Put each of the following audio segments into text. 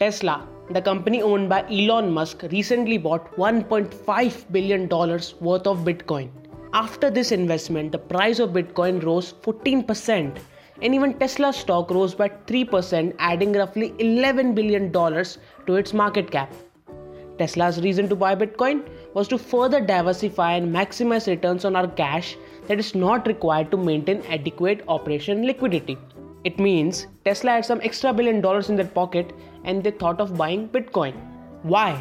Tesla, the company owned by Elon Musk, recently bought $1.5 billion worth of Bitcoin. After this investment, the price of Bitcoin rose 14%, and even Tesla stock rose by 3%, adding roughly $11 billion to its market cap. Tesla's reason to buy Bitcoin was to further diversify and maximize returns on our cash that is not required to maintain adequate operation liquidity. It means Tesla had some extra billion dollars in their pocket and they thought of buying Bitcoin. Why?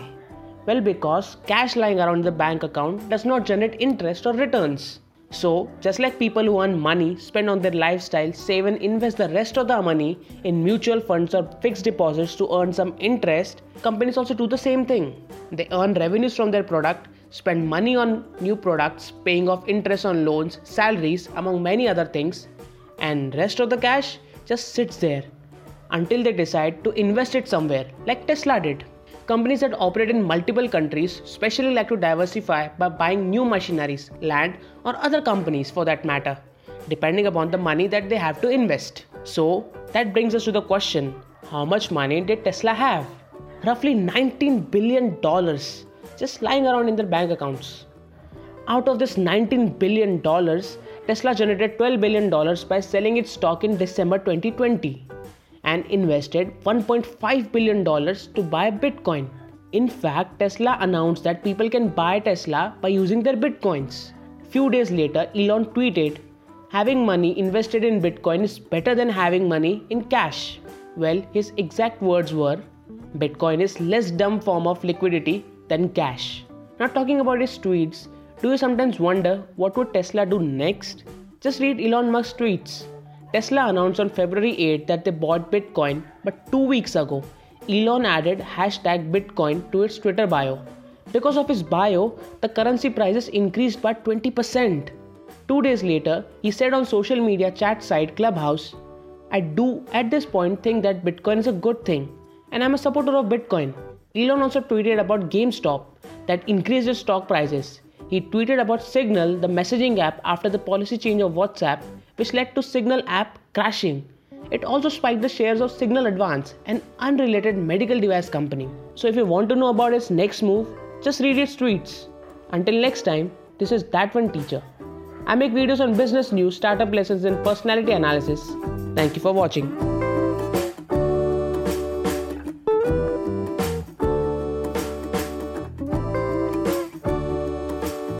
Well, because cash lying around the bank account does not generate interest or returns. So, just like people who earn money spend on their lifestyle, save and invest the rest of the money in mutual funds or fixed deposits to earn some interest, companies also do the same thing. They earn revenues from their product, spend money on new products, paying off interest on loans, salaries, among many other things, and rest of the cash just sits there until they decide to invest it somewhere, like Tesla did. Companies that operate in multiple countries specially like to diversify by buying new machineries, land, or other companies for that matter, depending upon the money that they have to invest. So, that brings us to the question how much money did Tesla have? Roughly $19 billion just lying around in their bank accounts. Out of this $19 billion, Tesla generated $12 billion by selling its stock in December 2020 and invested $1.5 billion to buy Bitcoin. In fact, Tesla announced that people can buy Tesla by using their Bitcoins. Few days later, Elon tweeted, Having money invested in Bitcoin is better than having money in cash. Well, his exact words were, Bitcoin is less dumb form of liquidity than cash. Not talking about his tweets, do you sometimes wonder what would Tesla do next? Just read Elon Musk's tweets. Tesla announced on February 8 that they bought Bitcoin, but two weeks ago, Elon added hashtag Bitcoin to its Twitter bio. Because of his bio, the currency prices increased by 20%. Two days later, he said on social media chat site Clubhouse, I do at this point think that Bitcoin is a good thing, and I'm a supporter of Bitcoin. Elon also tweeted about GameStop that increased its stock prices. He tweeted about Signal, the messaging app, after the policy change of WhatsApp, which led to Signal app crashing. It also spiked the shares of Signal Advance, an unrelated medical device company. So, if you want to know about its next move, just read its tweets. Until next time, this is That One Teacher. I make videos on business news, startup lessons, and personality analysis. Thank you for watching.